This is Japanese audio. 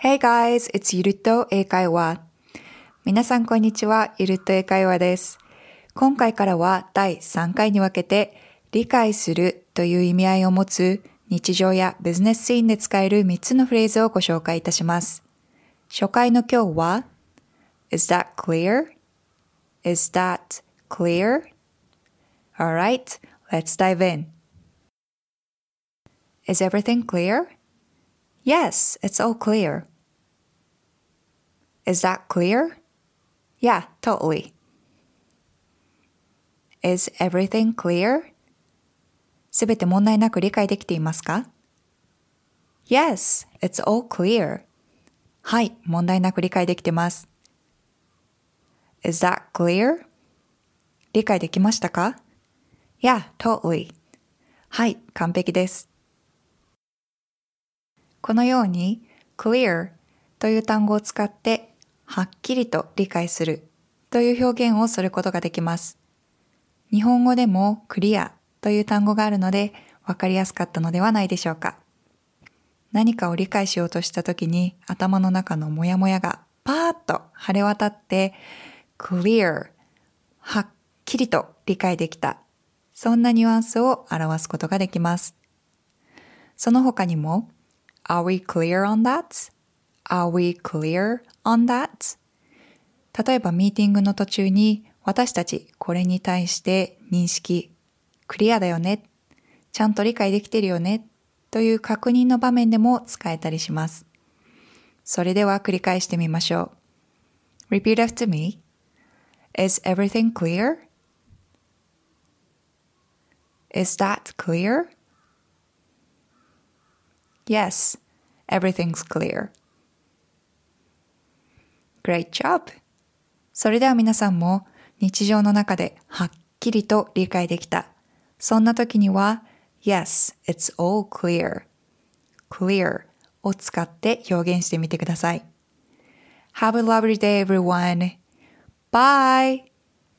Hey guys, it's ゆるっと英会話。皆さんこんにちは、ゆるっと英会話です。今回からは第3回に分けて、理解するという意味合いを持つ日常やビジネスシーンで使える3つのフレーズをご紹介いたします。初回の今日は、Is that clear?Is that clear?Alright, let's dive in. Is everything clear? Yes, it's all clear. Is that clear? Yeah, totally. Is everything clear? すべて問題なく理解できていますか ?Yes, it's all clear. はい、問題なく理解できてます。Is that clear? 理解できましたか ?Yeah, totally. はい、完璧です。このように clear という単語を使ってはっきりと理解するという表現をすることができます。日本語でも clear という単語があるのでわかりやすかったのではないでしょうか。何かを理解しようとした時に頭の中のモヤモヤがパーッと晴れ渡って clear はっきりと理解できたそんなニュアンスを表すことができます。その他にも Are we clear on that? Are we clear on that? 例えばミーティングの途中に私たちこれに対して認識、クリアだよね、ちゃんと理解できてるよねという確認の場面でも使えたりします。それでは繰り返してみましょう。Repeat after me. Is everything clear? Is that clear? Yes, everything's clear. Great job! それでは皆さんも日常の中ではっきりと理解できた。そんな時には Yes, it's all clear. clear を使って表現してみてください。Have a lovely day everyone. Bye!